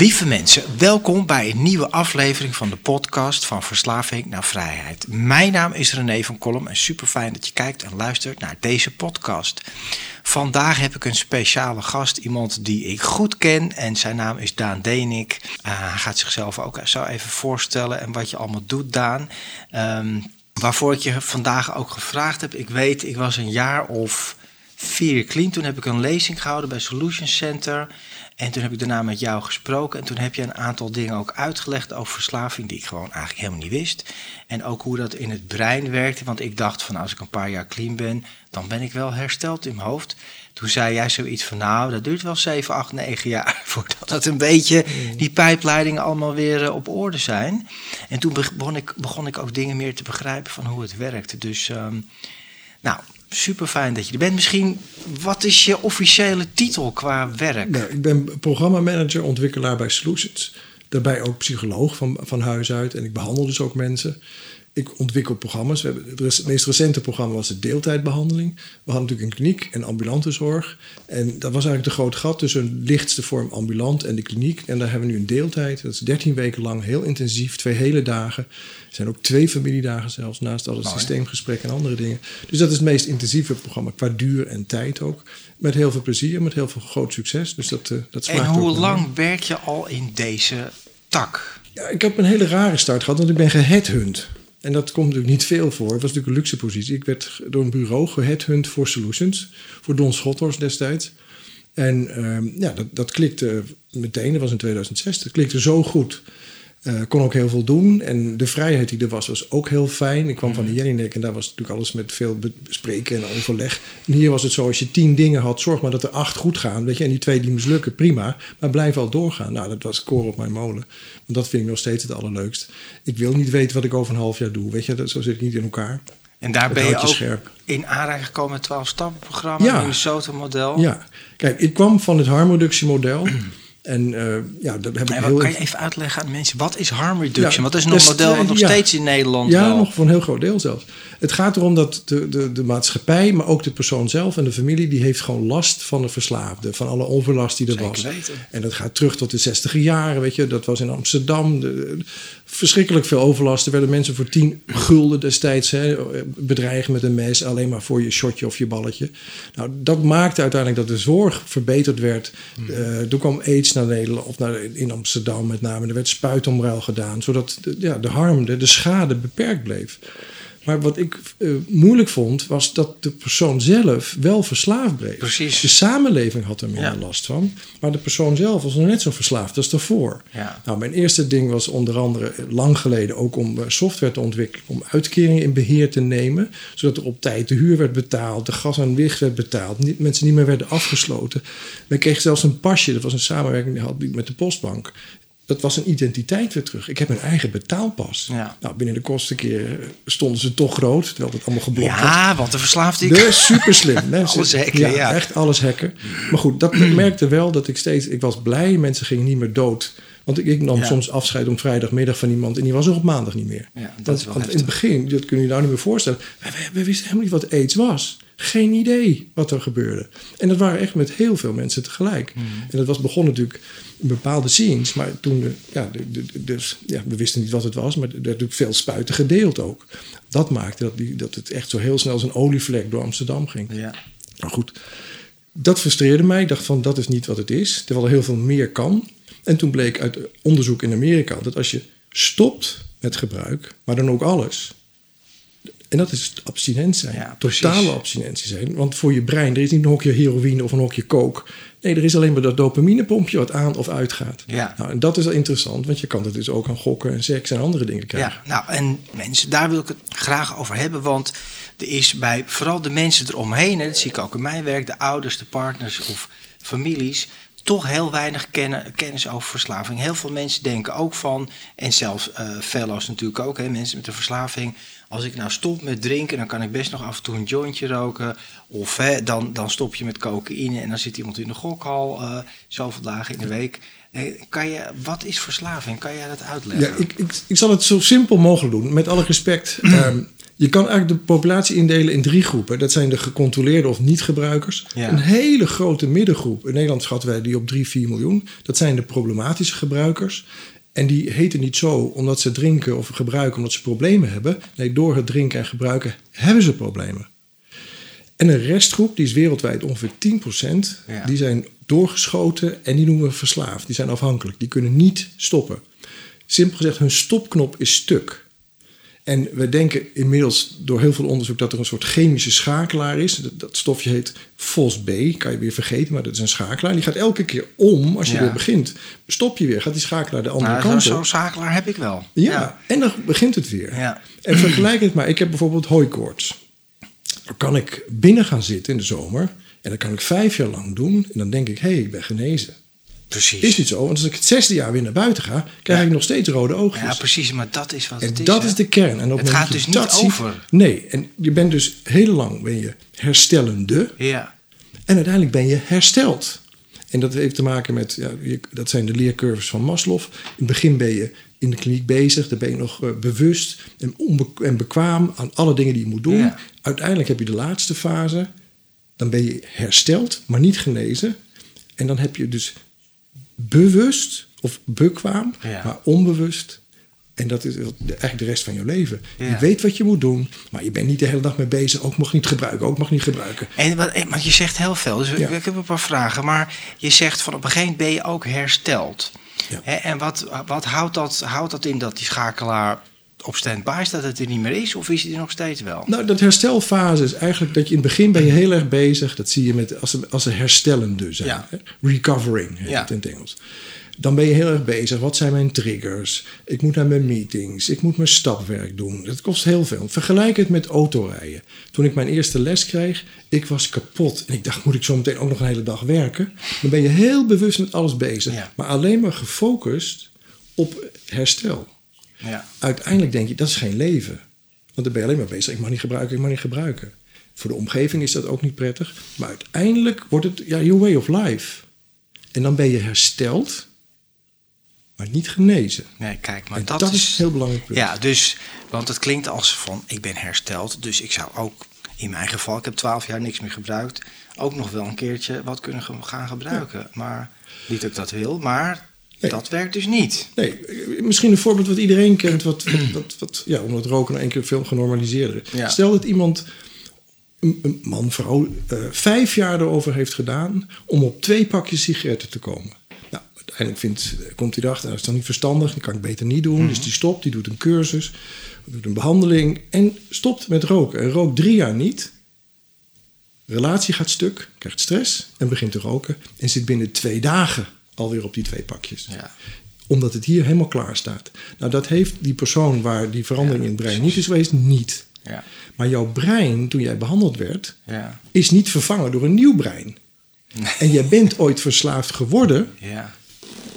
Lieve mensen, welkom bij een nieuwe aflevering van de podcast van Verslaving naar Vrijheid. Mijn naam is René van Kolm en super fijn dat je kijkt en luistert naar deze podcast. Vandaag heb ik een speciale gast, iemand die ik goed ken en zijn naam is Daan Denik. Uh, hij gaat zichzelf ook zo even voorstellen en wat je allemaal doet, Daan. Um, waarvoor ik je vandaag ook gevraagd heb. Ik weet, ik was een jaar of vier clean. Toen heb ik een lezing gehouden bij Solution Center. En toen heb ik daarna met jou gesproken. En toen heb je een aantal dingen ook uitgelegd over verslaving. die ik gewoon eigenlijk helemaal niet wist. En ook hoe dat in het brein werkte. Want ik dacht van als ik een paar jaar clean ben. dan ben ik wel hersteld in mijn hoofd. Toen zei jij zoiets van nou, dat duurt wel 7, 8, 9 jaar. voordat het een beetje die pijpleidingen allemaal weer uh, op orde zijn. En toen begon ik, begon ik ook dingen meer te begrijpen van hoe het werkte. Dus um, nou super fijn dat je er bent. Misschien, wat is je officiële titel qua werk? Nou, ik ben programmamanager, ontwikkelaar bij Solutions. Daarbij ook psycholoog van, van huis uit. En ik behandel dus ook mensen. Ik ontwikkel programma's. We hebben, het meest recente programma was de deeltijdbehandeling. We hadden natuurlijk een kliniek en ambulante zorg. En dat was eigenlijk de groot gat tussen een lichtste vorm ambulant en de kliniek. En daar hebben we nu een deeltijd. Dat is 13 weken lang, heel intensief, twee hele dagen. Er zijn ook twee familiedagen zelfs, naast alle oh, systeemgesprekken en andere dingen. Dus dat is het meest intensieve programma, qua duur en tijd ook. Met heel veel plezier, met heel veel groot succes. Dus dat, uh, dat En hoe lang werk je al in deze tak? Ja, ik heb een hele rare start gehad, want ik ben geheadhunt. En dat komt natuurlijk niet veel voor. Het was natuurlijk een luxe positie. Ik werd door een bureau geheadhunt voor Solutions. Voor Don Schotters destijds. En uh, ja, dat, dat klikte meteen. Dat was in 2006. Dat klikte zo goed uh, kon ook heel veel doen. En de vrijheid die er was, was ook heel fijn. Ik kwam van de mhm. Jellinek en daar was natuurlijk alles met veel bespreken en overleg. En hier was het zo, als je tien dingen had, zorg maar dat er acht goed gaan. Weet je, en die twee die mislukken, prima. Maar blijf al doorgaan. Nou, dat was koor op mijn molen. Want dat vind ik nog steeds het allerleukst. Ik wil niet weten wat ik over een half jaar doe. Weet je, dat, zo zit ik niet in elkaar. En daar ben je ook scherp. in aanraking gekomen met 12 stappenprogramma, ja. Minnesota model. Ja, kijk, ik kwam van het harmreductiemodel. En uh, ja, dat heb ik heel... Kan je even uitleggen aan mensen, wat is harm reduction? Ja, wat is nog een model wat nog steeds in Nederland Ja, nog voor een heel groot deel zelfs. Het gaat erom dat de, de, de maatschappij, maar ook de persoon zelf en de familie... die heeft gewoon last van de verslaafde, van alle onverlast die er Zeker was. Weten. En dat gaat terug tot de zestiger jaren, weet je. Dat was in Amsterdam. De, verschrikkelijk veel overlast. Er werden mensen voor 10 gulden destijds hè, bedreigen met een mes, alleen maar voor je shotje of je balletje. Nou, dat maakte uiteindelijk dat de zorg verbeterd werd. Uh, toen kwam AIDS naar Nederland, of naar, in Amsterdam met name. Er werd spuitomruil gedaan, zodat de, ja, de harm, de, de schade beperkt bleef. Maar wat ik uh, moeilijk vond, was dat de persoon zelf wel verslaafd bleef. Precies. De samenleving had er minder last van. Maar de persoon zelf was nog net zo verslaafd als daarvoor. Ja. Nou, mijn eerste ding was onder andere eh, lang geleden ook om eh, software te ontwikkelen. Om uitkeringen in beheer te nemen. Zodat er op tijd de huur werd betaald, de gas en licht werd betaald. Niet, mensen niet meer werden afgesloten. Men kreeg zelfs een pasje. Dat was een samenwerking die had met de postbank dat was een identiteit weer terug. Ik heb een eigen betaalpas. Ja. Nou, binnen de kosten keer stonden ze toch groot, terwijl het allemaal geblokt ja, was. Ja, want de verslaafde ik. De super slim. alles hacken, ja, ja, Echt alles hacken. Maar goed, dat merkte wel dat ik steeds... Ik was blij, mensen gingen niet meer dood. Want ik, ik nam soms afscheid om vrijdagmiddag van iemand... en die was er op maandag niet meer. Ja, dat is wel want in het begin, dat kun je je nou niet meer voorstellen... We, wisten helemaal niet wat aids was. Geen idee wat er gebeurde. En dat waren echt met heel veel mensen tegelijk. Mhm. En dat was begonnen natuurlijk in bepaalde scenes. Maar toen, ja, dus, ja, we wisten niet wat het was, maar er werd natuurlijk veel spuiten gedeeld ook. Dat maakte dat, die, dat het echt zo heel snel als een olievlek door Amsterdam ging. Ja. Nou goed, dat frustreerde mij. Ik dacht van, dat is niet wat het is. Terwijl er heel veel meer kan. En toen bleek uit onderzoek in Amerika dat als je stopt met gebruik, maar dan ook alles. En dat is abstinent zijn. Ja, totale abstinentie zijn. Want voor je brein, er is niet een hokje heroïne of een hokje coke. Nee, er is alleen maar dat dopaminepompje wat aan of uitgaat. Ja. Nou, en dat is wel interessant, want je kan het dus ook aan gokken en seks en andere dingen krijgen. Ja, nou en mensen, daar wil ik het graag over hebben. Want er is bij vooral de mensen eromheen, hè, dat zie ik ook in mijn werk, de ouders, de partners of families, toch heel weinig kennen, kennis over verslaving. Heel veel mensen denken ook van, en zelfs uh, fellows natuurlijk ook, hè, mensen met een verslaving. Als ik nou stop met drinken, dan kan ik best nog af en toe een jointje roken. Of hè, dan, dan stop je met cocaïne en dan zit iemand in de gokhal uh, zoveel dagen in de week. Kan je, wat is verslaving? Kan jij dat uitleggen? Ja, ik, ik, ik zal het zo simpel mogelijk doen. Met alle respect. um, je kan eigenlijk de populatie indelen in drie groepen. Dat zijn de gecontroleerde of niet-gebruikers. Ja. Een hele grote middengroep. In Nederland schatten wij die op 3, 4 miljoen. Dat zijn de problematische gebruikers. En die heten niet zo omdat ze drinken of gebruiken omdat ze problemen hebben. Nee, door het drinken en gebruiken hebben ze problemen. En een restgroep, die is wereldwijd ongeveer 10%, Ja. die zijn doorgeschoten en die noemen we verslaafd. Die zijn afhankelijk, die kunnen niet stoppen. Simpel gezegd, hun stopknop is stuk. En we denken inmiddels door heel veel onderzoek dat er een soort chemische schakelaar is. Dat, dat stofje heet FOSB, kan je weer vergeten, maar dat is een schakelaar. Die gaat elke keer om als je Ja. weer begint. Stop je weer, gaat die schakelaar de andere Nou, kant zo'n op. zo'n zakelaar heb ik wel. Ja, en dan begint het weer. Ja. En vergelijk het maar. Ik heb bijvoorbeeld hooikoorts. Dan kan ik binnen gaan zitten in de zomer. En dat kan ik vijf jaar lang doen. En dan denk ik, hé, hey, ik ben genezen. Precies. Is niet zo, want als ik het zesde jaar weer naar buiten ga, krijg Ja. ik nog steeds rode oogjes. Ja, precies, maar dat is wat En het is. dat hè? is de kern. En op Het gaat dus niet ziet- over. nee, en je bent dus heel lang ben je herstellende. Ja, En uiteindelijk ben je hersteld. En dat heeft te maken met, ja, dat zijn de leercurves van Maslow. In het begin ben je in de kliniek bezig, dan ben je nog eh, bewust en, onbe- en bekwaam aan alle dingen die je moet doen. Ja. Uiteindelijk heb je de laatste fase, dan ben je hersteld, maar niet genezen. En dan heb je dus bewust of bekwaam, Ja. maar onbewust. En dat is eigenlijk de rest van je leven. Ja. Je weet wat je moet doen, maar je bent niet de hele dag mee bezig. Ook mag niet gebruiken, ook mag niet gebruiken. en wat, eh, maar je zegt heel veel, dus Ja. ik heb een paar vragen. Maar je zegt van op een gegeven moment ben je ook hersteld. Ja. En wat, wat houdt, dat, houdt dat in dat die schakelaar op stand-by staat, dat het er niet meer is? Of is hij er nog steeds wel? Nou, dat herstelfase is eigenlijk dat je in het begin ben je heel erg bezig. Dat zie je met, als, ze, als ze herstellende zijn. Ja. hè? Recovering heet Ja. het in het Engels. Dan ben je heel erg bezig. Wat zijn mijn triggers? Ik moet naar mijn meetings. Ik moet mijn stapwerk doen. Dat kost heel veel. Vergelijk het met autorijden. Toen ik mijn eerste les kreeg, ik was kapot. En ik dacht, moet ik zo meteen ook nog een hele dag werken? Dan ben je heel bewust met alles bezig. Ja. Maar alleen maar gefocust op herstel. Ja. Uiteindelijk denk je, dat is geen leven. Want dan ben je alleen maar bezig, ik mag niet gebruiken, ik mag niet gebruiken. Voor de omgeving is dat ook niet prettig. Maar uiteindelijk wordt het ja, your way of life. En dan ben je hersteld, maar niet genezen. Nee, kijk, maar en dat, dat, is... is een heel belangrijk punt. Ja, dus, want het klinkt als van, ik ben hersteld. Dus ik zou ook, in mijn geval, ik heb twaalf jaar niks meer gebruikt... ook nog wel een keertje wat kunnen gaan gebruiken. Maar niet dat ik dat wil, maar Nee. dat werkt dus niet. Nee, misschien een voorbeeld wat iedereen kent, wat, wat, wat, wat, ja, omdat roken nou één keer veel genormaliseerder is. Ja. Stel dat iemand, een, een man, vrouw, eh, vijf jaar erover heeft gedaan om op twee pakjes sigaretten te komen. Nou, uiteindelijk vindt, eh, komt hij erachter, dat is dan niet verstandig, dat kan ik beter niet doen. Dus die stopt, die doet een cursus, doet een behandeling en stopt met roken. En rookt drie jaar niet. Relatie gaat stuk, krijgt stress en begint te roken. En zit binnen twee dagen alweer op die twee pakjes Ja. omdat het hier helemaal klaar staat. Nou, dat heeft die persoon waar die verandering in het brein niet is geweest, niet. Ja, Maar jouw brein, toen jij behandeld werd, ja, is niet vervangen door een nieuw brein. En jij bent ooit verslaafd geworden. ja,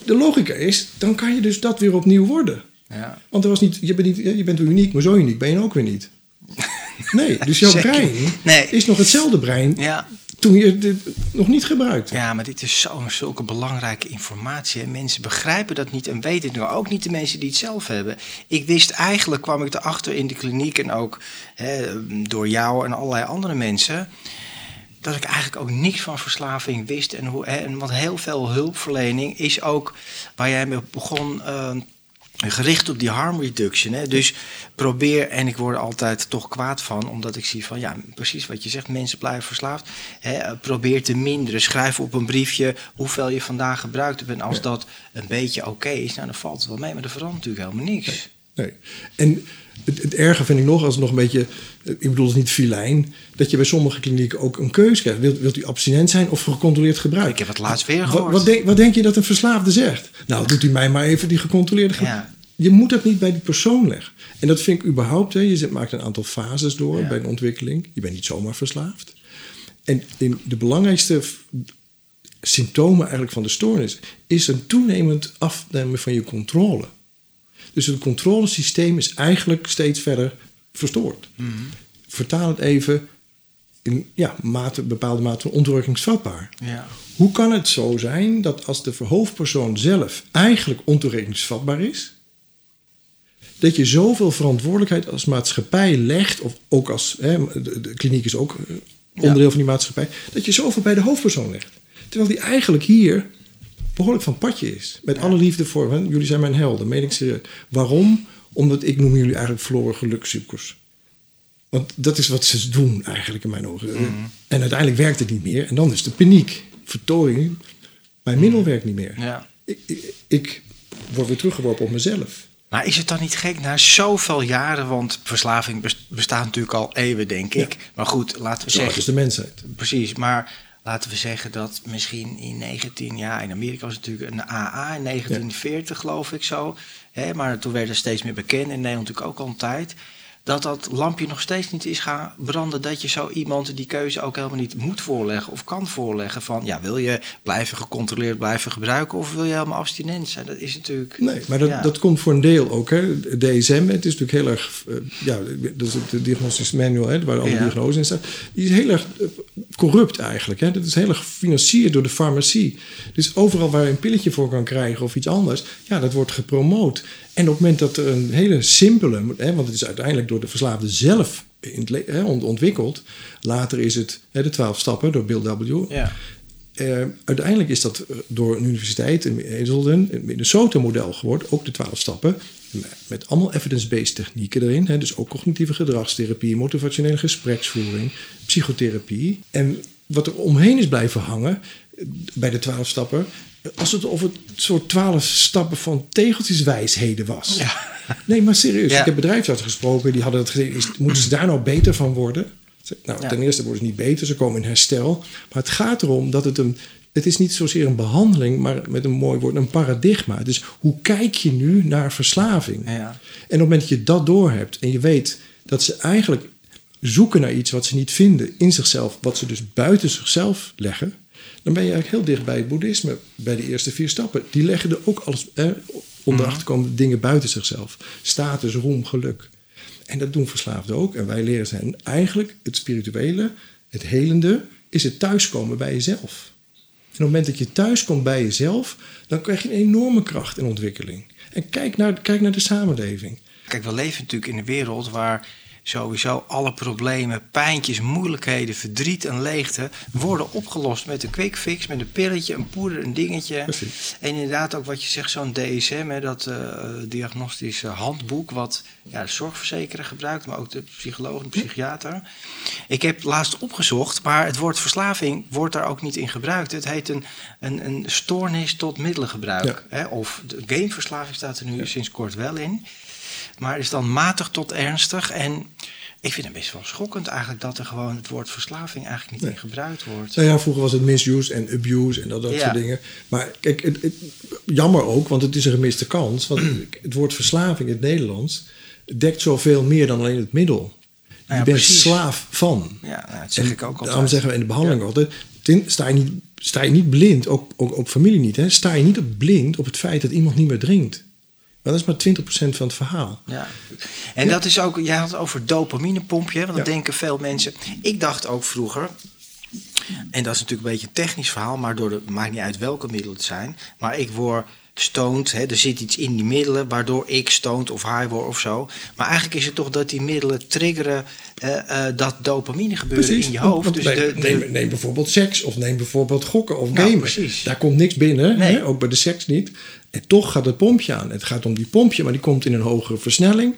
De logica is, dan kan je dus dat weer opnieuw worden. ja. Want er was niet, je, bent niet, je bent uniek, maar zo uniek ben je ook weer niet. Nee, dus jouw Zeker. brein Nee. is nog hetzelfde brein Ja, toen je het nog niet gebruikte. Ja, maar dit is zo, zulke belangrijke informatie. En mensen begrijpen dat niet en weten het. Ook niet de mensen die het zelf hebben. Ik wist eigenlijk, kwam ik erachter in de kliniek en ook hè, door jou en allerlei andere mensen. Dat ik eigenlijk ook niks van verslaving wist. En, hoe, en want heel veel hulpverlening is ook, waar jij mee begon, eh, gericht op die harm reduction. Hè? Dus probeer, en ik word er altijd toch kwaad van, omdat ik zie van ja, precies wat je zegt, mensen blijven verslaafd. Hè? Probeer te minderen. Schrijf op een briefje hoeveel je vandaag gebruikt hebt. En als dat een beetje oké is, nou, dan valt het wel mee. Maar er verandert natuurlijk helemaal niks. Nee. En het, het erge vind ik nog, als het nog een beetje, ik bedoel het niet filijn, dat je bij sommige klinieken ook een keuze krijgt. Wilt, wilt u abstinent zijn of gecontroleerd gebruik? Ik heb het laatst weer gehoord. Wat, wat, denk, wat denk je dat een verslaafde zegt? Nou, doet u mij maar even die gecontroleerde gebruik. Je moet dat niet bij die persoon leggen. En dat vind ik überhaupt, hè, je maakt een aantal fases door bij een ontwikkeling. Je bent niet zomaar verslaafd. En in de belangrijkste symptomen eigenlijk van de stoornis is een toenemend afnemen van je controle. Dus het controlesysteem is eigenlijk steeds verder verstoord. Mm Vertaal het even in ja, mate, bepaalde mate van ontoerekeningsvatbaar. Ja. Hoe kan het zo zijn dat als de hoofdpersoon zelf eigenlijk ontoerekeningsvatbaar is, dat je zoveel verantwoordelijkheid als maatschappij legt, of ook als hè, de, kliniek is ook eh, onderdeel van die maatschappij, dat je zoveel bij de hoofdpersoon legt. Terwijl die eigenlijk hier behoorlijk van padje is. Met alle liefde voor hen. Jullie zijn mijn helden, meen ik serieus. Waarom? Omdat ik noem jullie eigenlijk verloren gelukzoekers. Want dat is wat ze doen eigenlijk in mijn ogen. Mhm. En uiteindelijk werkt het niet meer. En dan is de paniek, vertoring. Mijn middel mhm. werkt niet meer. Ja. Ik, ik, ik, word weer teruggeworpen op mezelf. Maar is het dan niet gek na zoveel jaren? Want verslaving bestaat natuurlijk al eeuwen, denk ik. Maar goed, laten we Zo zeggen... is de mensheid. Precies, maar laten we zeggen dat misschien in 19, ja, in Amerika was het natuurlijk een AA in 1940, geloof ik zo. Hè, maar toen werd er steeds meer bekend, in Nederland natuurlijk ook al een tijd dat dat lampje nog steeds niet is gaan branden. Dat je zo iemand die keuze ook helemaal niet moet voorleggen of kan voorleggen. Van ja, wil je blijven gecontroleerd blijven gebruiken of wil je helemaal abstinent zijn? Dat is natuurlijk. Nee, maar dat, dat komt voor een deel ook. Hè. DSM, het is natuurlijk heel erg. Uh, ja, dat is het diagnostisch manual, hè, waar alle ja. diagnoses in staan. Die is heel erg eh, corrupt eigenlijk. Hè. Dat is heel erg gefinancierd door de farmacie. Dus overal waar je een pilletje voor kan krijgen of iets anders, ja, dat wordt gepromoot. En op het moment dat er een hele simpele, hè, want het is uiteindelijk door de verslaafde zelf het, ontwikkeld. Later is het hè, de twaalf stappen door Bill W. Ja. Uh, uiteindelijk is dat eh, door een universiteit in Ezelden, een Minnesota-model geworden, ook de twaalf stappen, met allemaal evidence-based technieken erin. Hè, dus ook cognitieve gedragstherapie, motivationele gespreksvoering, psychotherapie. En wat er omheen is blijven hangen eh, bij de twaalf stappen, als het of het soort twaalf stappen van tegeltjeswijsheden was. Ja. Nee, maar serieus. Ik heb bedrijfsartsen gesproken, die hadden het gezien. Moeten ze daar nou beter van worden? Nou, ten eerste worden ze niet beter, ze komen in herstel. Maar het gaat erom dat het een. Het is niet zozeer een behandeling, maar met een mooi woord, een paradigma. Dus hoe kijk je nu naar verslaving? Ja. En op het moment dat je dat doorhebt en je weet dat ze eigenlijk zoeken naar iets wat ze niet vinden in zichzelf, wat ze dus buiten zichzelf leggen, dan ben je eigenlijk heel dicht bij het boeddhisme, bij de eerste vier stappen. Die leggen er ook alles, eh, onderachter komen dingen buiten zichzelf. Status, roem, geluk. En dat doen verslaafden ook. En wij leren hen eigenlijk het spirituele, het helende, is het thuiskomen bij jezelf. En op het moment dat je thuiskomt bij jezelf, dan krijg je een enorme kracht en ontwikkeling. En kijk naar, kijk naar de samenleving. Kijk, we leven natuurlijk in een wereld waar sowieso alle problemen, pijntjes, moeilijkheden, verdriet en leegte worden opgelost met een quick fix, met een pilletje, een poeder, een dingetje. Precies. En inderdaad ook wat je zegt, zo'n DSM, hè, dat uh, diagnostische handboek, wat ja, de zorgverzekeraar gebruikt, maar ook de psycholoog en de psychiater. Ik heb laatst opgezocht, maar het woord verslaving wordt daar ook niet in gebruikt. Het heet een, een, een stoornis tot middelengebruik. Hè, of de gameverslaving staat er nu sinds kort wel in. Maar is dan matig tot ernstig. En ik vind het best wel schokkend eigenlijk dat er gewoon het woord verslaving eigenlijk niet in gebruikt wordt. Nou ja, vroeger was het misuse en abuse en dat, dat soort dingen. Maar kijk, het, jammer ook, want het is een gemiste kans. Want het woord verslaving in het Nederlands dekt zoveel meer dan alleen het middel. Nou je bent slaaf van. Ja, nou, dat zeg ik ook altijd. Daarom zeggen we in de behandeling altijd... sta je niet, sta je niet blind, ook, ook, ook familie niet... Hè, sta je niet blind op het feit dat iemand niet meer drinkt. Maar dat is maar 20% van het verhaal. Ja. En dat is ook, jij had het over dopaminepompje, want dat denken veel mensen. Ik dacht ook vroeger, en dat is natuurlijk een beetje een technisch verhaal, maar door de, maakt niet uit welke middelen het zijn. Maar ik word stoont. Hè, er zit iets in die middelen waardoor ik stoont of high word of zo. Maar eigenlijk is het toch dat die middelen triggeren uh, dat dopamine gebeuren in je hoofd. dus neem, de, neem, bijvoorbeeld seks of neem bijvoorbeeld gokken of nou, gamen. Daar komt niks binnen, hè, ook bij de seks niet. En toch gaat het pompje aan. Het gaat om die pompje, maar die komt in een hogere versnelling.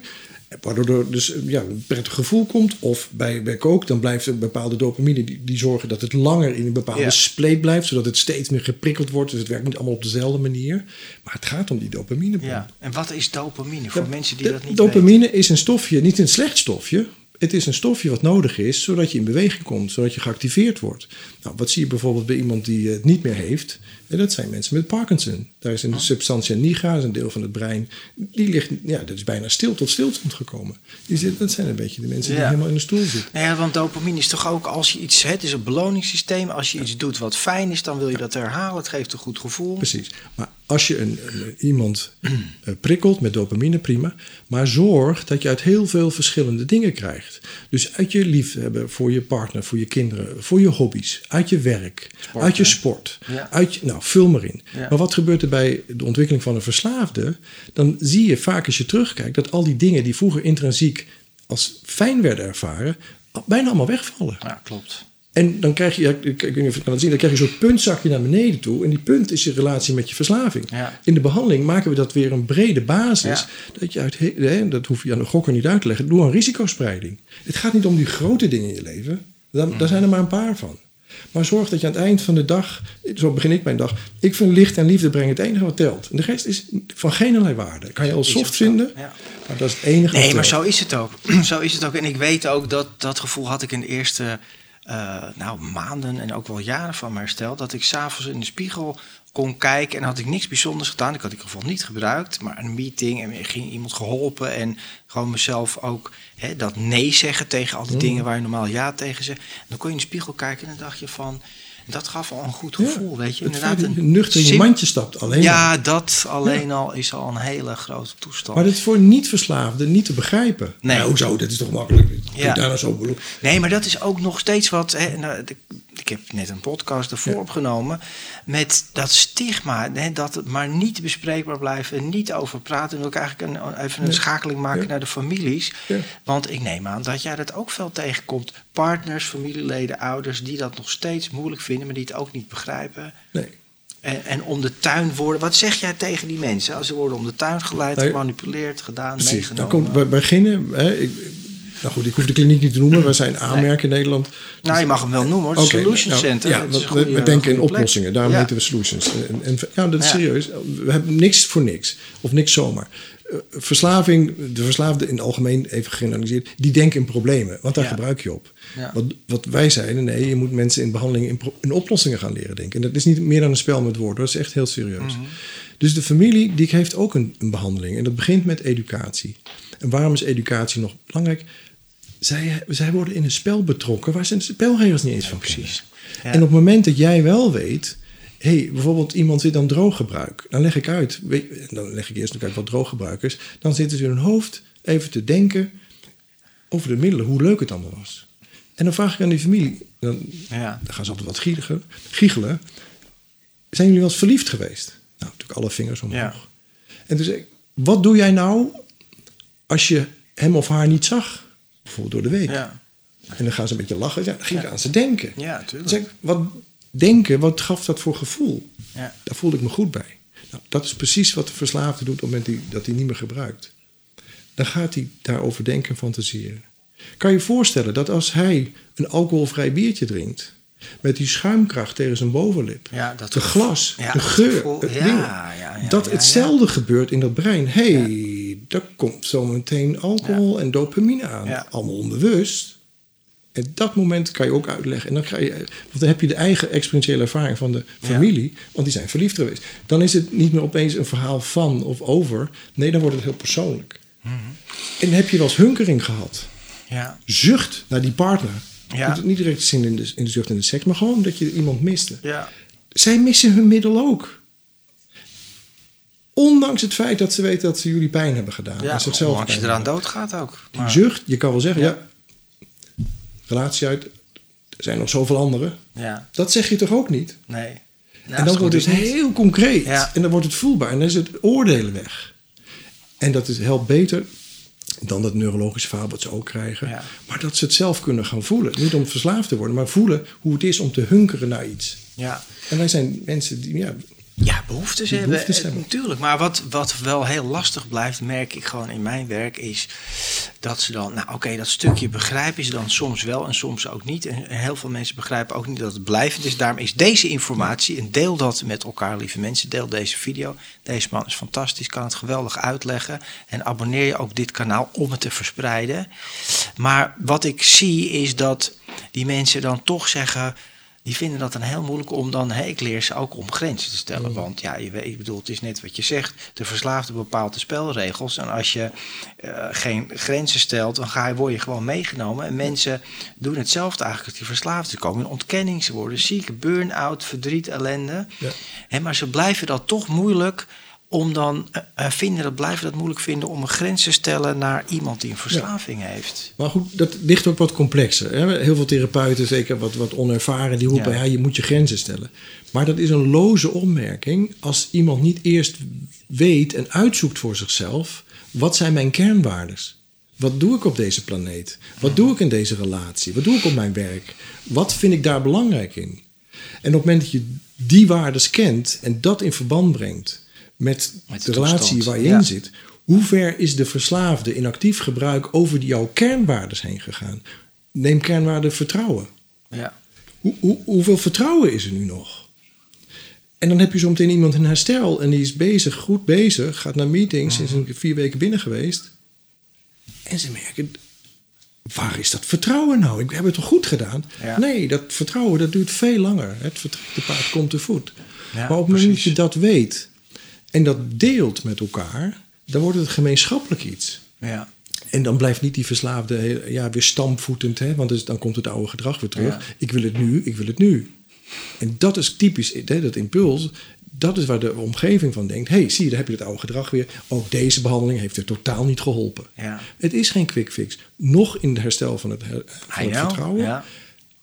Waardoor er dus ja, een prettig gevoel komt. Of bij, bij kook, dan blijft er bepaalde dopamine die, die zorgen dat het langer in een bepaalde ja. spleet blijft. Zodat het steeds meer geprikkeld wordt. Dus het werkt niet allemaal op dezelfde manier. Maar het gaat om die dopamine. Ja. En wat is dopamine voor mensen die dat niet dopamine weten? is een stofje, niet een slecht stofje. Het is een stofje wat nodig is zodat je in beweging komt, zodat je geactiveerd wordt. Nou, wat zie je bijvoorbeeld bij iemand die het niet meer heeft? En dat zijn mensen met Parkinson. Daar is een oh. substantia nigra, is een deel van het brein. Die ligt, ja, dat is bijna stil tot stilstand gekomen. Die zit, dat zijn een beetje de mensen die helemaal in de stoel zitten. Nou ja, want dopamine is toch ook als je iets, het is een beloningssysteem. Als je iets doet wat fijn is, dan wil je dat herhalen. Het geeft een goed gevoel. Precies. Maar als je een, iemand eh, prikkelt met dopamine, prima. Maar zorg dat je uit heel veel verschillende dingen krijgt. Dus uit je liefhebben voor je partner, voor je kinderen, voor je hobby's, uit je werk, uit je sport, uit je, nou, vul maar in. Maar wat gebeurt er bij de ontwikkeling van een verslaafde? Dan zie je vaak als je terugkijkt dat al die dingen die vroeger intrinsiek als fijn werden ervaren, bijna allemaal wegvallen. Ja, klopt. En dan krijg je, ik weet niet of je kan zien, dan krijg je zo'n puntzakje naar beneden toe. En die punt is je relatie met je verslaving. In de behandeling maken we dat weer een brede basis. Dat je uit, hè, dat hoef je aan de gokker niet uit te leggen, door een risicospreiding. Het gaat niet om die grote dingen in je leven. Daar, daar zijn er maar een paar van. Maar zorg dat je aan het eind van de dag, zo begin ik mijn dag, ik vind licht en liefde brengen het enige wat telt. En de rest is van geen allerlei waarde. Kan je al soft vinden, ja. maar dat is het enige Nee, maar zo is het ook. zo is het ook. En ik weet ook dat dat gevoel had ik in de eerste uh, nou, maanden en ook wel jaren van mijn herstel. Dat ik s'avonds in de spiegel kon kijken en had ik niks bijzonders gedaan. Ik had in ieder geval niet gebruikt, maar een meeting en ging iemand geholpen en gewoon mezelf ook hè, dat nee zeggen tegen al die mm. dingen waar je normaal ja tegen zegt. En dan kon je in de spiegel kijken en dan dacht je van, dat gaf al een goed gevoel, weet je. Inderdaad, een nuchter in je mandje stapt alleen Ja, dat alleen al is al een hele grote toestand. Maar dat is voor niet-verslaafden niet te begrijpen. Nee. Nou, hoezo? Dat is toch makkelijk? Ja. Daar nou zo nee, maar dat is ook nog steeds wat... Hè, nou, ik heb net een podcast ervoor opgenomen... met dat stigma, hè, dat het maar niet bespreekbaar blijft... en niet over praten. En ook eigenlijk een, even een schakeling maken naar de families. Want ik neem aan dat jij dat ook veel tegenkomt. Partners, familieleden, ouders... die dat nog steeds moeilijk vinden... maar die het ook niet begrijpen. Nee. En, en, om de tuin worden. Wat zeg jij tegen die mensen? Als ze worden om de tuin geleid, gemanipuleerd, gedaan, precies. meegenomen. Dan komt, we beginnen. Hè, ik, nou goed, ik hoef de kliniek niet te noemen. We zijn aanmerken in Nederland. Nou, je mag hem wel noemen hoor. Solution nou, Center. Ja, we, denken in oplossingen. Daarom ja. heten we Solutions. En, en, ja, dat is serieus. We hebben niks voor niks. Of niks zomaar. Uh, verslaving, de verslaafden in het algemeen, even generaliseerd, die denken in problemen. Want daar gebruik je op. Wat, wat, wij zeiden, nee, je moet mensen in behandeling in, in, oplossingen gaan leren denken. En dat is niet meer dan een spel met woorden. Dat is echt heel serieus. Mhm. Dus de familie die heeft ook een, een behandeling. En dat begint met educatie. En waarom is educatie nog belangrijk? Zij, zij worden in een spel betrokken waar ze de spelregels niet eens van precies. En op het moment dat jij wel weet, hey, bijvoorbeeld iemand zit aan drooggebruik, dan leg ik uit, dan leg ik eerst nog uit wat drooggebruik is, dan zitten ze in hun hoofd even te denken over de middelen, hoe leuk het allemaal was. En dan vraag ik aan die familie, dan, ja. dan gaan ze altijd wat giechelen, giechelen. Zijn jullie wel eens verliefd geweest? Nou, natuurlijk alle vingers omhoog. Ja. En dus, wat doe jij nou als je hem of haar niet zag? Bijvoorbeeld door de week. Ja. En dan gaan ze een beetje lachen. Ja, dan ging ik aan ze denken. Ja, tuurlijk. Zeg, wat denken, wat gaf dat voor gevoel? Ja. Daar voelde ik me goed bij. Nou, dat is precies wat de verslaafde doet op het moment dat hij niet meer gebruikt. Dan gaat hij daarover denken en fantaseren. Kan je je voorstellen dat als hij een alcoholvrij biertje drinkt... met die schuimkracht tegen zijn bovenlip... Ja, dat de glas, de geur, het ding, dat hetzelfde gebeurt in dat brein. hey, daar komt zometeen alcohol en dopamine aan. Allemaal onbewust. En dat moment kan je ook uitleggen. En dan, ga je, want dan heb je de eigen experientiële ervaring van de familie, want die zijn verliefd geweest. Dan is het niet meer opeens een verhaal van of over. Nee, dan wordt het heel persoonlijk. Mhm. En heb je wel eens hunkering gehad? Ja. Zucht naar die partner. Ja. Niet direct zin in de, in de zucht en de seks, maar gewoon dat je iemand miste. Ja. Zij missen hun middel ook. Ondanks het feit dat ze weten dat ze jullie pijn hebben gedaan. Ja, als je eraan doodgaat ook. Maar... Zucht, je kan wel zeggen, ja. relatie uit, er zijn nog zoveel anderen. Ja. Dat zeg je toch ook niet? Nee. en dan wordt het heel concreet. En dan wordt het voelbaar. En dan is het oordelen weg. En dat is, helpt beter dan dat neurologische verhaal wat ze ook krijgen. Maar dat ze het zelf kunnen gaan voelen. Niet om verslaafd te worden, maar voelen hoe het is om te hunkeren naar iets. Ja. En wij zijn mensen die, ja, ja, behoeftes, hebben, Natuurlijk. Maar wat, wat wel heel lastig blijft, merk ik gewoon in mijn werk, is dat ze dan, nou oké, dat stukje begrijpen ze dan soms wel en soms ook niet. En heel veel mensen begrijpen ook niet dat het blijvend is. Daarom is deze informatie, en deel dat met elkaar, lieve mensen, deel deze video. Deze man is fantastisch, kan het geweldig uitleggen. En abonneer je ook dit kanaal om het te verspreiden. Maar wat ik zie is dat die mensen dan toch zeggen die vinden dat dan heel moeilijk om dan, hey, ik leer ze ook om grenzen te stellen. Mm. Want ja, je weet, ik bedoel, het is net wat je zegt, de verslaafde bepaalt de spelregels. En als je uh, geen grenzen stelt, dan ga je, word je gewoon meegenomen. En mensen doen hetzelfde eigenlijk als die verslaafden. Ze komen in ontkenning, ze worden ziek, burn-out, verdriet, ellende. Ja. Maar ze blijven dat toch moeilijk om dan uh, vinden, dat blijven dat moeilijk vinden om een grens te stellen naar iemand die een verslaving heeft. Maar goed, dat ligt ook wat complexer. Hè? Heel veel therapeuten, zeker wat, wat onervaren, die roepen: ja. je moet je grenzen stellen. Maar dat is een loze opmerking als iemand niet eerst weet en uitzoekt voor zichzelf: wat zijn mijn kernwaardes? Wat doe ik op deze planeet? Wat doe ik in deze relatie? Wat doe ik op mijn werk? Wat vind ik daar belangrijk in? En op het moment dat je die waardes kent en dat in verband brengt met, de relatie waar je in zit. Hoe ver is de verslaafde in actief gebruik over jouw kernwaarden heen gegaan? Neem kernwaarde vertrouwen. Ja. Hoe, hoe, hoeveel vertrouwen is er nu nog? En dan heb je zometeen iemand in herstel en die is bezig, goed bezig, gaat naar meetings, is een vier weken binnen geweest. En ze merken, waar is dat vertrouwen nou? Ik heb het toch goed gedaan? Nee, dat vertrouwen dat duurt veel langer. Het de paard komt te voet. Ja, maar op het moment dat je dat weet, en dat deelt met elkaar, dan wordt het gemeenschappelijk iets. Ja. En dan blijft niet die verslaafde ja, weer stampvoetend, hè, want dus dan komt het oude gedrag weer terug. Ik wil het nu, ik wil het nu. En dat is typisch, hè, dat impuls, dat is waar de omgeving van denkt. hey, zie je, daar heb je het oude gedrag weer. Ook deze behandeling heeft er totaal niet geholpen. Ja. Het is geen quick fix. Nog in het herstel van het, van het vertrouwen. Ja.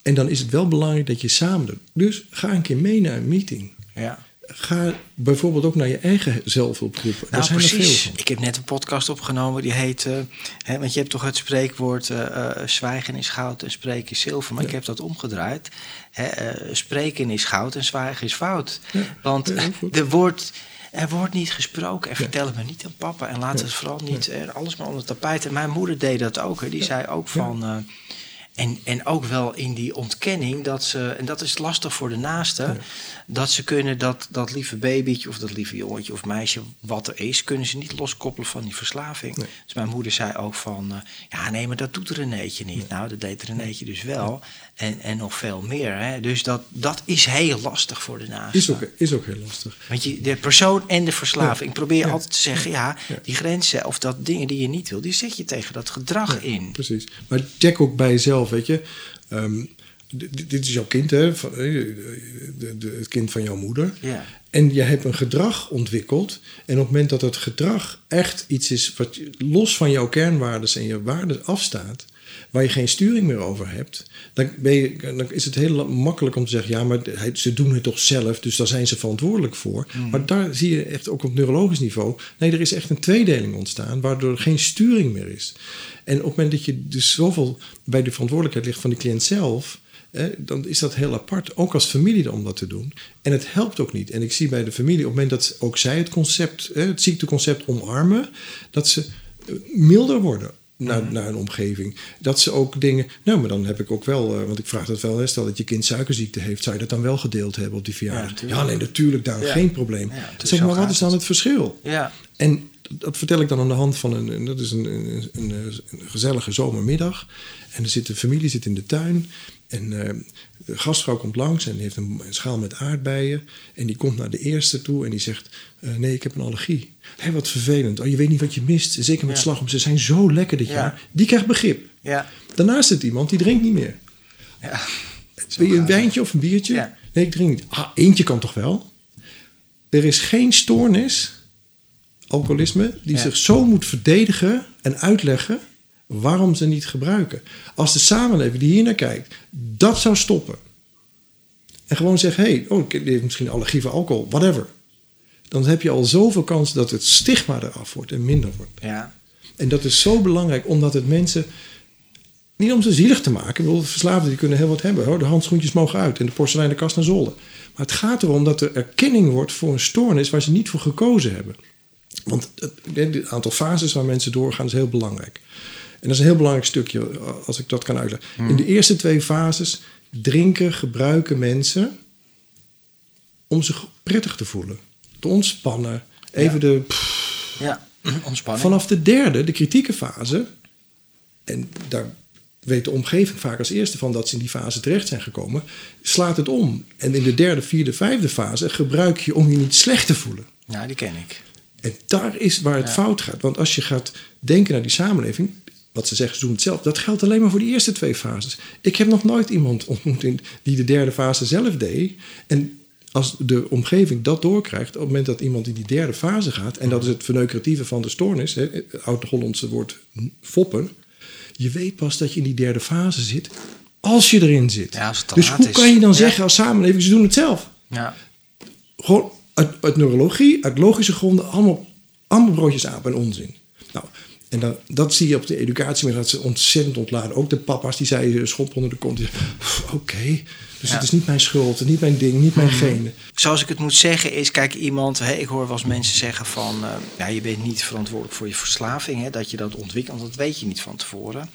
En dan is het wel belangrijk dat je samen doet. Dus ga een keer mee naar een meeting. Ja ga bijvoorbeeld ook naar je eigen zelfhulpgroep. Nou, Daar zijn precies. Er veel Ik heb net een podcast opgenomen die heet... Uh, hè, want je hebt toch het spreekwoord... Uh, zwijgen is goud en spreken is zilver. Maar ik heb dat omgedraaid. Hè, spreken is goud en zwijgen is fout. Want er wordt... Er wordt niet gesproken. En vertel het me niet aan papa. En laat het vooral niet alles maar onder het tapijt. En mijn moeder deed dat ook. Die zei ook van... En, en ook wel in die ontkenning dat ze, en dat is lastig voor de naasten, dat ze kunnen dat, dat lieve babytje of dat lieve jongetje of meisje, wat er is, kunnen ze niet loskoppelen van die verslaving. Dus mijn moeder zei ook van, uh, ja nee, maar dat doet Renéetje niet. Nou, dat deed Renéetje dus wel. En, en nog veel meer. Hè? Dus dat, dat is heel lastig voor de naasten. Is ook, is ook heel lastig. Want je, de persoon en de verslaving. Ik probeer altijd te zeggen, ja, die grenzen of dat dingen die je niet wil, die zet je tegen dat gedrag in. Precies. Maar check ook bij jezelf, weet je. Um, dit is jouw kind, hè? Eh, de, de, het kind van jouw moeder. Ja. En je hebt een gedrag ontwikkeld. En op het moment dat het gedrag echt iets is wat los van jouw kernwaarden en je waarden afstaat, waar je geen sturing meer over hebt, dan, ben je, dan is het heel makkelijk om te zeggen: ja, maar ze doen het toch zelf, dus daar zijn ze verantwoordelijk voor. Mm. Maar daar zie je echt ook op neurologisch niveau: nee, er is echt een tweedeling ontstaan, waardoor er geen sturing meer is. En op het moment dat je dus zoveel bij de verantwoordelijkheid ligt van de cliënt zelf, dan is dat heel apart, ook als familie om dat te doen. En het helpt ook niet. En ik zie bij de familie, op het moment dat ook zij het concept, het ziekteconcept omarmen, dat ze eh, milder worden naar, mhm. naar een omgeving. Dat ze ook dingen. Nou, maar dan heb ik ook wel, uh, want ik vraag dat wel, hè, stel dat je kind suikerziekte heeft, zou je dat dan wel gedeeld hebben op die verjaardag? Ja, nee, natuurlijk, daar geen probleem. Ja, zeg maar, wat is dan het verschil? Ja. En dat vertel ik dan aan de hand van een, dat is een, een, een, een gezellige zomermiddag. En er zit de familie zit in de tuin. En uh, de gastvrouw komt langs en heeft een, schaal met aardbeien. En die komt naar de eerste toe en die zegt: uh, Nee, ik heb een allergie. Hé, wat vervelend. Oh, je weet niet wat je mist. Zeker met ja. slagroom. Ze zijn zo lekker dit jaar. Die krijgt begrip. Ja. Daarnaast zit iemand die drinkt niet meer. Ja. Wil je een wijntje of een biertje? Nee, ik drink niet. Ah, eentje kan toch wel? Er is geen stoornis, alcoholisme, die zich zo moet verdedigen en uitleggen waarom ze niet gebruiken. Als de samenleving die hier naar kijkt, dat zou stoppen. En gewoon zeggen, hé, hey, oh, die heeft misschien allergie voor alcohol, whatever. Dan heb je al zoveel kans dat het stigma eraf wordt en minder wordt. Ja. En dat is zo belangrijk, omdat het mensen... Niet om ze zielig te maken. Ik bedoel, verslaafden die kunnen heel wat hebben. Hoor. De handschoentjes mogen uit en de porseleinen kast naar zolder. Maar het gaat erom dat er erkenning wordt voor een stoornis waar ze niet voor gekozen hebben. Want het, aantal fases waar mensen doorgaan is heel belangrijk. En dat is een heel belangrijk stukje, als ik dat kan uitleggen. Hmm. In de eerste twee fases drinken, gebruiken mensen om zich prettig te voelen. Te ontspannen. Even de... ja, ontspannen. Vanaf de derde, de kritieke fase... en daar weet de omgeving vaak als eerste van dat ze in die fase terecht zijn gekomen, slaat het om. En in de derde, vierde, vijfde fase gebruik je om je niet slecht te voelen. Ja, die ken ik. En daar is waar het fout gaat. Want als je gaat denken naar die samenleving, wat ze zeggen, ze doen het zelf. Dat geldt alleen maar voor die eerste twee fases. Ik heb nog nooit iemand ontmoet die de derde fase zelf deed. En als de omgeving dat doorkrijgt, op het moment dat iemand in die derde fase gaat, en dat is het verneukeratieve van de stoornis, het oud-Hollandse woord foppen, je weet pas dat je in die derde fase zit als je erin zit. Ja, dus hoe kan je dan zeggen als samenleving, ze doen het zelf? Ja. Gewoon uit, neurologie, uit logische gronden, allemaal, allemaal broodjes aap en onzin. Nou, en dan, dat zie je op de educatie, maar dat ze ontzettend ontladen. Ook de papa's die zeiden schop onder de kont. Oké, dus het is niet mijn schuld, niet mijn ding, niet mijn mhm. gene. Zoals ik het moet zeggen is, kijk, iemand, hè, ik hoor wel eens mensen zeggen van, uh, ja, je bent niet verantwoordelijk voor je verslaving, hè, dat je dat ontwikkelt, dat weet je niet van tevoren.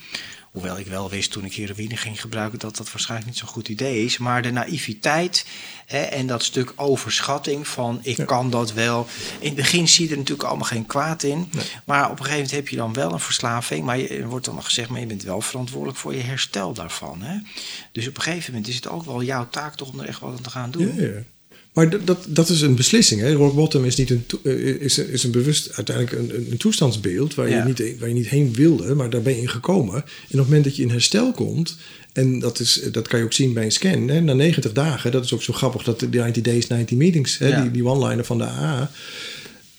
Hoewel ik wel wist toen ik heroïne ging gebruiken dat dat waarschijnlijk niet zo'n goed idee is. Maar de naïviteit hè, en dat stuk overschatting van ik kan dat wel. In het begin zie je er natuurlijk allemaal geen kwaad in. Maar op een gegeven moment heb je dan wel een verslaving. Maar je, er wordt dan nog gezegd, maar je bent wel verantwoordelijk voor je herstel daarvan. Hè? Dus op een gegeven moment is het ook wel jouw taak toch om er echt wat aan te gaan doen. Ja, ja. Maar dat, dat is een beslissing. Hè? Rock bottom is, niet een, eh, is, is een bewust uiteindelijk een, een toestandsbeeld waar, je niet, waar je niet heen wilde, maar daar ben je in gekomen. En op het moment dat je in herstel komt, en dat, is, dat kan je ook zien bij een scan, hè? na 90 dagen, dat is ook zo grappig, dat de 90 days, 90 meetings, hè? die, die one-liner van de AA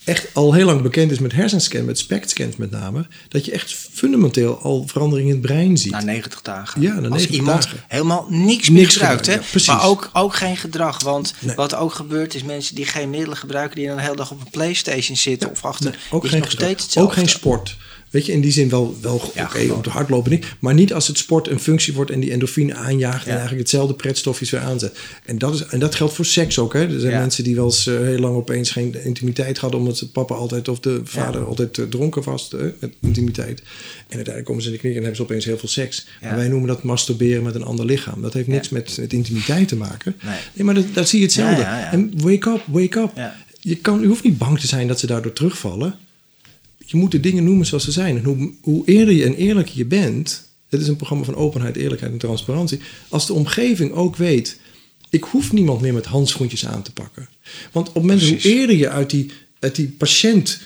echt al heel lang bekend is met hersenscan, met SPECT-scans met name, dat je echt fundamenteel al verandering in het brein ziet. Na 90 dagen. Ja, na 90 Als iemand dagen. helemaal niks, niks gebruikt, hè? maar ook, ook geen gedrag. Want wat ook gebeurt is mensen die geen middelen gebruiken, die dan de hele dag op een Playstation zitten of achter, nee, ook is geen nog steeds hetzelfde. Ook geen sport. Weet je, in die zin wel, wel oké om te hardlopen niet. Maar niet als het sport een functie wordt en die endorfine aanjaagt en eigenlijk hetzelfde pretstofjes weer aanzet. En dat, is, en dat geldt voor seks ook. Hè. Er zijn mensen die wel eens uh, heel lang opeens geen intimiteit hadden omdat papa altijd of de vader altijd uh, dronken was met intimiteit. En uiteindelijk komen ze in de knieën en hebben ze opeens heel veel seks. En wij noemen dat masturberen met een ander lichaam. Dat heeft niks met, met intimiteit te maken. Nee, maar dat, dat zie je hetzelfde. En wake up, wake up. Je, kan, je hoeft niet bang te zijn dat ze daardoor terugvallen je moet de dingen noemen zoals ze zijn. En hoe, hoe eerder je en eerlijker je bent, dit is een programma van openheid, eerlijkheid en transparantie, als de omgeving ook weet, ik hoef niemand meer met handschoentjes aan te pakken. Want op het moment hoe eerder je uit die, uit die patiëntrol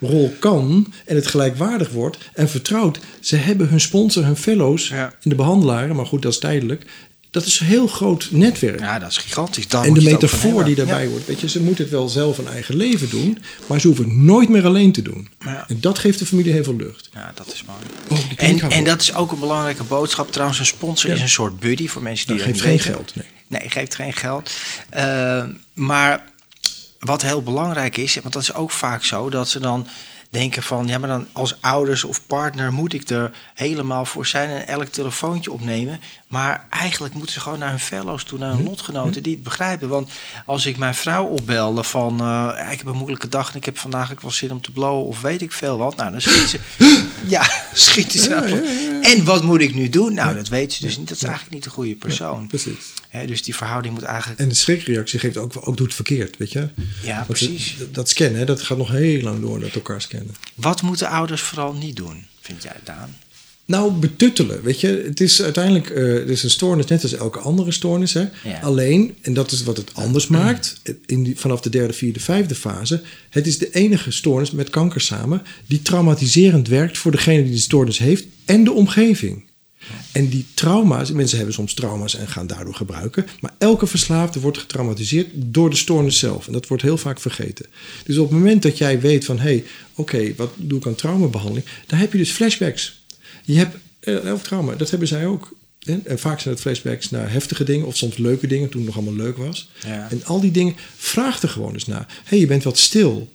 uh, kan en het gelijkwaardig wordt en vertrouwt, ze hebben hun sponsor, hun fellows in de behandelaren, maar goed, dat is tijdelijk, dat is een heel groot netwerk. Ja, dat is gigantisch. en de metafoor die daarbij wordt. Weet je, ze moeten het wel zelf een eigen leven doen, maar ze hoeven het nooit meer alleen te doen. Ja. En dat geeft de familie heel veel lucht. Ja, dat is mooi. Oh, en, en dat is ook een belangrijke boodschap. Trouwens, een sponsor is een soort buddy voor mensen die. Dat geeft geen geld. Nee. nee, geeft geen geld. Uh, maar wat heel belangrijk is, want dat is ook vaak zo, dat ze dan denken van, ja, maar dan als ouders of partner moet ik er helemaal voor zijn en elk telefoontje opnemen. Maar eigenlijk moeten ze gewoon naar hun fellows toe, naar hun hm? lotgenoten hm? die het begrijpen. Want als ik mijn vrouw opbelde van, uh, ik heb een moeilijke dag en ik heb vandaag ook wel zin om te blowen of weet ik veel wat. Nou, dan schiet ze, ja, schiet ze. En wat moet ik nu doen? Nou, dat weet ze dus niet. Dat is eigenlijk niet de goede persoon. precies. dus die verhouding moet eigenlijk... En de schrikreactie geeft ook, ook doet het verkeerd, weet je? Ja, precies. dat scannen, dat gaat nog heel lang door, dat elkaar scannen. Wat moeten ouders vooral niet doen, vind jij, Daan? Nou, betuttelen, weet je. Het is uiteindelijk uh, het is een stoornis net als elke andere stoornis. Hè? Alleen, en dat is wat het anders maakt... In die, vanaf de derde, vierde, vijfde fase... het is de enige stoornis met kanker samen... die traumatiserend werkt voor degene die de stoornis heeft... en de omgeving. En die trauma's, mensen hebben soms trauma's en gaan daardoor gebruiken. Maar elke verslaafde wordt getraumatiseerd door de stoornis zelf. En dat wordt heel vaak vergeten. Dus op het moment dat jij weet van hé, hey, oké, wat doe ik aan traumabehandeling? Dan heb je dus flashbacks. Je hebt uh, trauma, dat hebben zij ook. En, vaak zijn het flashbacks naar heftige dingen of soms leuke dingen toen het nog allemaal leuk was. Ja. En al die dingen, vraag er gewoon eens naar. Hé, hey, je bent wat stil.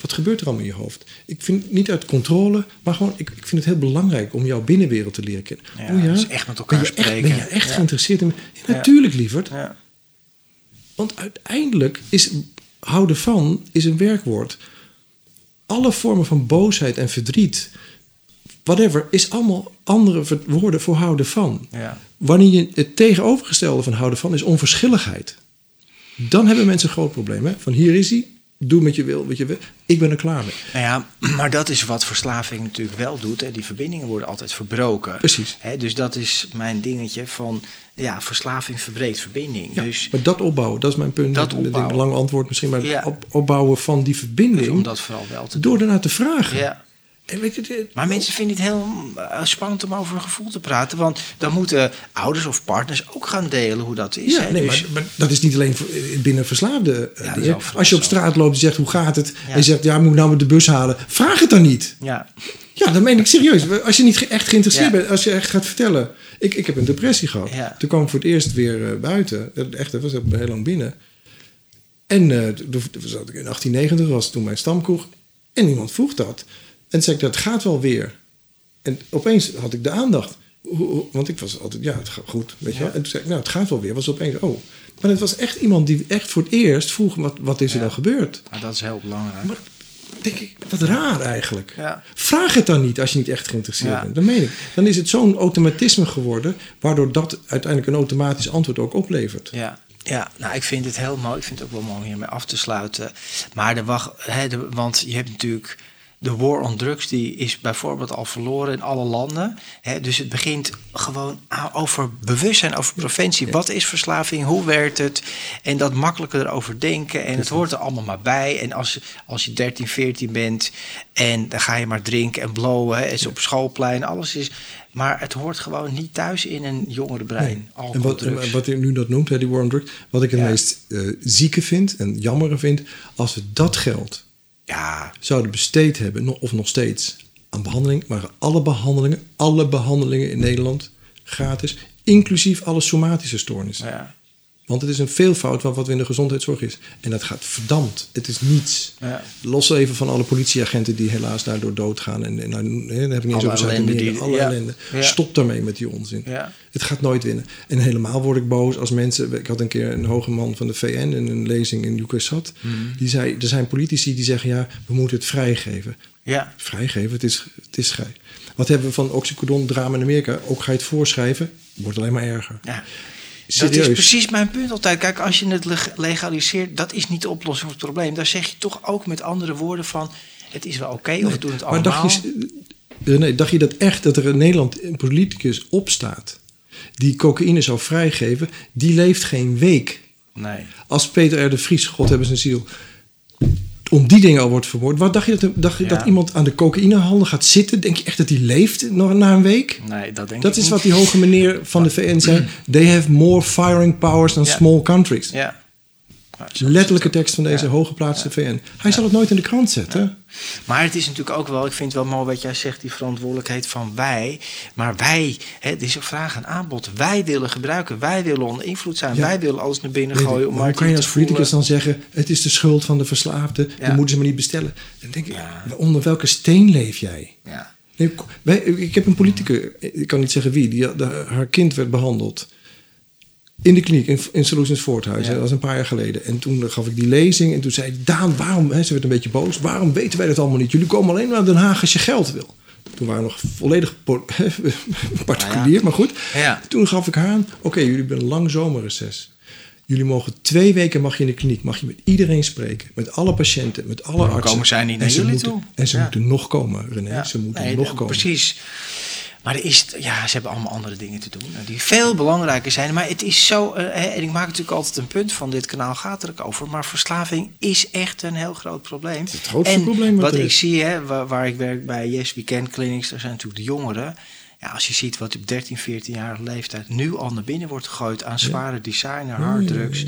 Wat gebeurt er allemaal in je hoofd? Ik vind niet uit controle, maar gewoon, ik, ik vind het heel belangrijk om jouw binnenwereld te leren kennen. Ja, oh ja? Dus echt met elkaar ben je spreken. Echt, ben je echt geïnteresseerd in? natuurlijk, lieverd. Want uiteindelijk is houden van is een werkwoord. Alle vormen van boosheid en verdriet, whatever, is allemaal andere woorden voor houden van. Ja. Wanneer je het tegenovergestelde van houden van is onverschilligheid. Dan hebben mensen een groot probleem. Hè? Van hier is hij, doe met je wil, wat je wil. Ik ben er klaar mee. Nou ja, maar dat is wat verslaving natuurlijk wel doet. Hè. Die verbindingen worden altijd verbroken. Precies. Hè, dus dat is mijn dingetje van... Ja, verslaving verbreekt verbinding. Ja, dus, maar dat opbouwen, dat is mijn punt. Dat opbouwen. Een lang antwoord misschien, maar ja. op, opbouwen van die verbinding... Dus om dat vooral wel te Door ernaar te vragen. Ja. En weet je, maar mensen vinden het heel eh, spannend om over een gevoel te praten. Want dan moeten ouders of partners ook gaan delen hoe dat is. Ja, nee, dus... maar, dat is niet alleen eh, binnen verslaafde ja, dingen. Als je op straat loopt en zegt hoe gaat het? En je zegt ja, moet ik nou met de bus halen? Vraag het dan niet. Ja. Ja, dat meen ik serieus. Als je niet echt geïnteresseerd bent, als je echt gaat vertellen. Ik, ik heb een depressie gehad. Toen kwam ik voor het eerst weer uh, buiten. Echt, dat was heel lang binnen. En uh, in 1890, was toen mijn stamkroeg. En iemand vroeg dat. En zei ik, dat gaat wel weer. En opeens had ik de aandacht. Want ik was altijd, ja, het gaat goed, weet je wel. En toen zei ik, nou, het gaat wel weer. Was opeens, oh. Maar het was echt iemand die echt voor het eerst vroeg, wat, wat is er dan gebeurd? Ja, dat is heel belangrijk. Maar denk ik, wat raar eigenlijk. Ja. Vraag het dan niet als je niet echt geïnteresseerd bent. Dan meen ik. Dan is het zo'n automatisme geworden, waardoor dat uiteindelijk een automatisch antwoord ook oplevert. Ja. Ja, nou, ik vind het heel mooi. Ik vind het ook wel mooi om hiermee af te sluiten. Maar de wacht, hè, de, want je hebt natuurlijk de war on drugs die is bijvoorbeeld al verloren in alle landen. dus het begint gewoon over bewustzijn, over preventie. Wat is verslaving? Hoe werkt het? En dat makkelijker erover denken. En het hoort er allemaal maar bij. En als, als je 13, 14 bent en dan ga je maar drinken en blowen. Is op schoolplein, alles is... Maar het hoort gewoon niet thuis in een jongere brein. Nee. En wat, wat u nu dat noemt, die war on drugs... wat ik het meest uh, zieke vind en jammere vind... als het dat geldt ja. zouden besteed hebben, of nog steeds, aan behandeling, waren alle behandelingen, alle behandelingen in Nederland gratis, inclusief alle somatische stoornissen. Ja. Want het is een veelvoud van wat we in de gezondheidszorg is. En dat gaat verdampt. Het is niets. Ja. Los even van alle politieagenten die helaas daardoor doodgaan. En, en nou, dan heb ik niet eens over Alle ja. ellende. Stop daarmee met die onzin. Het gaat nooit winnen. En helemaal word ik boos als mensen... Ik had een keer een hoge man van de VN in een lezing in UKSAT. Mm. Die zei, er zijn politici die zeggen... ja, we moeten het vrijgeven. Ja. Vrijgeven, het is, het is vrij. Wat hebben we van oxycodon-drama in Amerika? Ook ga je het voorschrijven, wordt alleen maar erger. Ja. Dat is precies mijn punt altijd. Kijk, als je het legaliseert, dat is niet de oplossing voor het probleem. Daar zeg je toch ook met andere woorden van... het is wel oké okay, of we doen het allemaal. Maar dacht je, nee, dacht je dat echt dat er in Nederland een politicus opstaat... die cocaïne zou vrijgeven, die leeft geen week. Nee. Als Peter R. de Vries, God hebben zijn ziel om die dingen al wordt vermoord. Wat dacht je dat, dacht je dat iemand aan de cocaïnehandel gaat zitten? Denk je echt dat hij leeft nog na een week? Nee, dat denk dat ik is wat die hoge meneer van de VN zei. They have more firing powers than small countries. Ja. Letterlijke tekst van deze hooggeplaatste VN. Hij zal het nooit in de krant zetten. Maar het is natuurlijk ook wel, ik vind het wel mooi wat jij zegt, die verantwoordelijkheid van wij. Maar wij, hè, het is een vraag en aanbod. Wij willen gebruiken, wij willen onder invloed zijn, wij willen alles naar binnen gooien. Om maar hoe kan je als politicus dan zeggen, het is de schuld van de verslaafde, ja. die moeten ze maar niet bestellen. Dan denk ik, onder welke steen leef jij? Ja. Nee, ik heb een politicus, ik kan niet zeggen wie, die, haar kind werd behandeld in de kliniek in, in Solutions Voorthuis. Dat was een paar jaar geleden. En toen gaf ik die lezing. En toen zei Daan, waarom... Hè, ze werd een beetje boos. Waarom weten wij dat allemaal niet? Jullie komen alleen naar Den Haag als je geld wil. Toen waren we nog volledig particulier, maar goed. Ja. Toen gaf ik haar aan... Oké, jullie hebben een lang zomerreces. Jullie mogen twee weken mag je in de kliniek, mag je met iedereen spreken. Met alle patiënten, met alle artsen. Komen zij niet naar jullie moeten, toe? En ze moeten nog komen, René. Ze moeten nog komen. Precies. Maar er is, ja, ze hebben allemaal andere dingen te doen die veel belangrijker zijn. Maar het is zo, uh, en ik maak natuurlijk altijd een punt van dit kanaal gaat er ook over. Maar verslaving is echt een heel groot probleem. Het, het grootste probleem wat, ik zie, hè, waar, waar, ik werk bij Yes Weekend Clinics, daar zijn natuurlijk de jongeren. Ja, als je ziet wat op 13, 14 jarige leeftijd nu al naar binnen wordt gegooid aan zware designer, harddrugs.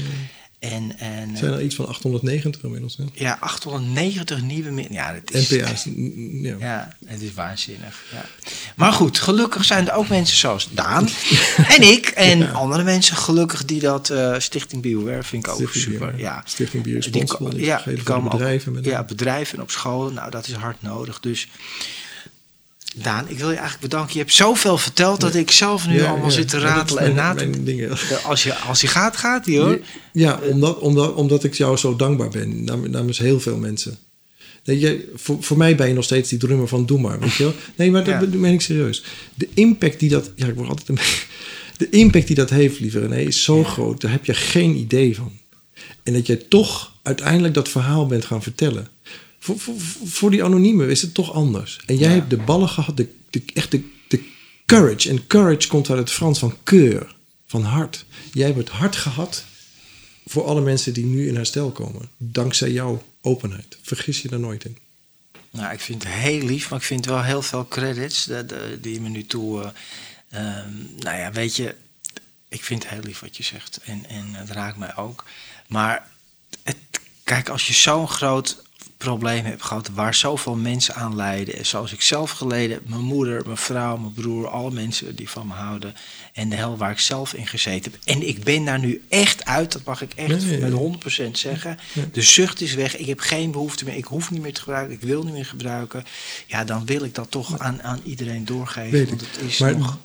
En, en, zijn er iets van 890 inmiddels? Hè? Ja, 890 nieuwe... Ja, dat is, NPA's. Ja. ja, het is waanzinnig. Ja. Maar goed, gelukkig zijn er ook mensen zoals Daan en ik en andere mensen gelukkig die dat... Uh, Stichting Bioware vind ik ook super. ja. Stichting Bio is die, ja, die komen bedrijven. Ook, ja, bedrijven en op scholen. Nou, dat is hard nodig. Dus Daan, ik wil je eigenlijk bedanken. Je hebt zoveel verteld dat ik zelf nu allemaal zit te ratelen en na te... Als je, als je gaat, gaat hij hoor. Ja, omdat, omdat, omdat ik jou zo dankbaar ben. Namens heel veel mensen. Nee, je, voor, voor mij ben je nog steeds die drummer van Doe maar, weet je wel? Nee, maar dat ben ik serieus. De impact die dat... Ja, ik word altijd... Een, de impact die dat heeft, lieve René, is zo groot. Daar heb je geen idee van. En dat je toch uiteindelijk dat verhaal bent gaan vertellen. Voor, voor, voor die anoniemen is het toch anders. En jij hebt de ballen gehad, de, de, echt de, de courage. En courage komt uit het Frans van keur, van hart. Jij hebt het hart gehad voor alle mensen die nu in herstel komen. Dankzij jouw openheid. Vergis je daar nooit in. Nou, ik vind het heel lief, maar ik vind wel heel veel credits die je me nu toe. Uh, nou ja, weet je, ik vind het heel lief wat je zegt. En, en het raakt mij ook. Maar het, kijk, als je zo'n groot problemen heb gehad waar zoveel mensen aan lijden. Zoals ik zelf geleden, mijn moeder, mijn vrouw, mijn broer, alle mensen die van me houden. En de hel waar ik zelf in gezeten heb. En ik ben daar nu echt uit, dat mag ik echt met 100% zeggen. De zucht is weg, ik heb geen behoefte meer, ik hoef niet meer te gebruiken, ik wil niet meer gebruiken. Ja, dan wil ik dat toch aan, aan iedereen doorgeven. Want het is maar nog...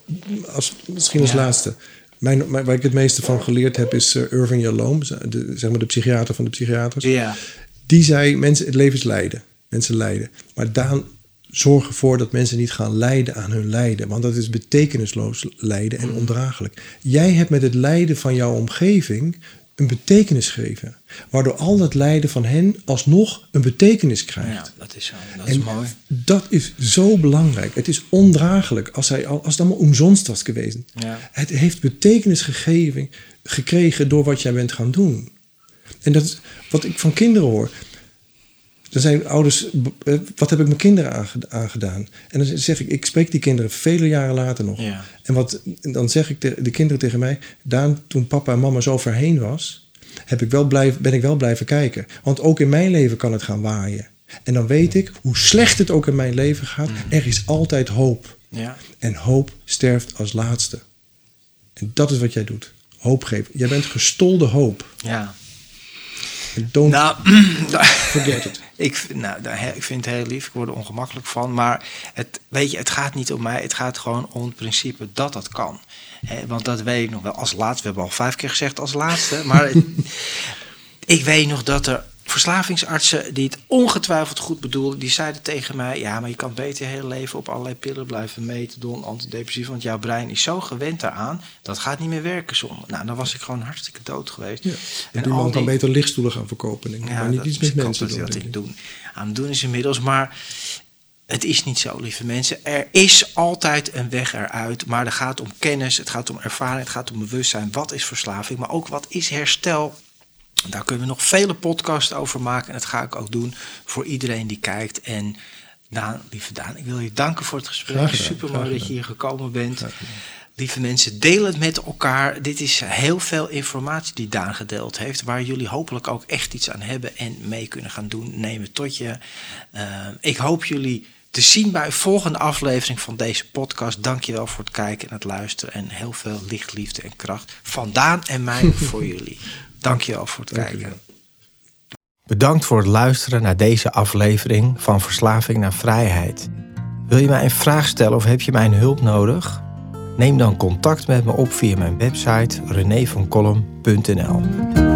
als, misschien als laatste. Mijn, waar ik het meeste van geleerd heb is uh, Irving Yalom, de, zeg maar de psychiater van de psychiaters. Ja. Die zei, mensen, het leven is lijden. Mensen lijden. Maar Daan zorg ervoor dat mensen niet gaan lijden aan hun lijden. Want dat is betekenisloos lijden en ondraaglijk. Jij hebt met het lijden van jouw omgeving een betekenis gegeven. Waardoor al dat lijden van hen alsnog een betekenis krijgt. Ja, dat is zo. Dat is mooi. Dat is zo belangrijk. Het is ondraaglijk als, hij, als het allemaal omzonst was geweest. Ja. Het heeft betekenis gegeven, gekregen door wat jij bent gaan doen. En dat wat ik van kinderen hoor. Dan zijn ouders, eh, wat heb ik mijn kinderen aangedaan? En dan zeg ik, ik spreek die kinderen vele jaren later nog. Ja. En wat, dan zeg ik de, de kinderen tegen mij, Daan, toen papa en mama zo verheen was, heb ik wel blijf, ben ik wel blijven kijken. Want ook in mijn leven kan het gaan waaien. En dan weet ik, hoe slecht het ook in mijn leven gaat, mm. er is altijd hoop. Ja. En hoop sterft als laatste. En dat is wat jij doet. Hoop geven. Jij bent gestolde hoop. Ja. Don't nou, forget it. Ik, nou, ik vind het heel lief, ik word er ongemakkelijk van. Maar het, weet je, het gaat niet om mij, het gaat gewoon om het principe dat dat kan. want dat weet ik nog wel als laatste. We hebben al vijf keer gezegd als laatste. Maar ik weet nog dat er verslavingsartsen die het ongetwijfeld goed bedoelden, die zeiden tegen mij: Ja, maar je kan beter je hele leven op allerlei pillen blijven meten, doen antidepressief, want jouw brein is zo gewend daaraan, dat gaat niet meer werken zonder. Nou, dan was ik gewoon hartstikke dood geweest. Ja. En die man kan beter lichtstoelen gaan verkopen, denk ik, maar niet iets met mensen doen. Dat ik doen. Aan het doen is inmiddels, maar het is niet zo, lieve mensen. Er is altijd een weg eruit, maar het gaat om kennis, het gaat om ervaring, het gaat om bewustzijn. Wat is verslaving, maar ook wat is herstel? Daar kunnen we nog vele podcasts over maken. En dat ga ik ook doen voor iedereen die kijkt. En Daan, lieve Daan, ik wil je danken voor het gesprek. Super mooi dat je hier gekomen bent. Lieve mensen, deel het met elkaar. Dit is heel veel informatie die Daan gedeeld heeft. Waar jullie hopelijk ook echt iets aan hebben en mee kunnen gaan doen. Neem het tot je. Uh, ik hoop jullie te zien bij een volgende aflevering van deze podcast. Dankjewel voor het kijken en het luisteren. En heel veel licht, liefde en kracht van Daan en mij voor jullie. Dankjewel voor het kijken. Bedankt voor het luisteren naar deze aflevering van Verslaving naar Vrijheid. Wil je mij een vraag stellen of heb je mijn hulp nodig? Neem dan contact met me op via mijn website renévancolum.nl.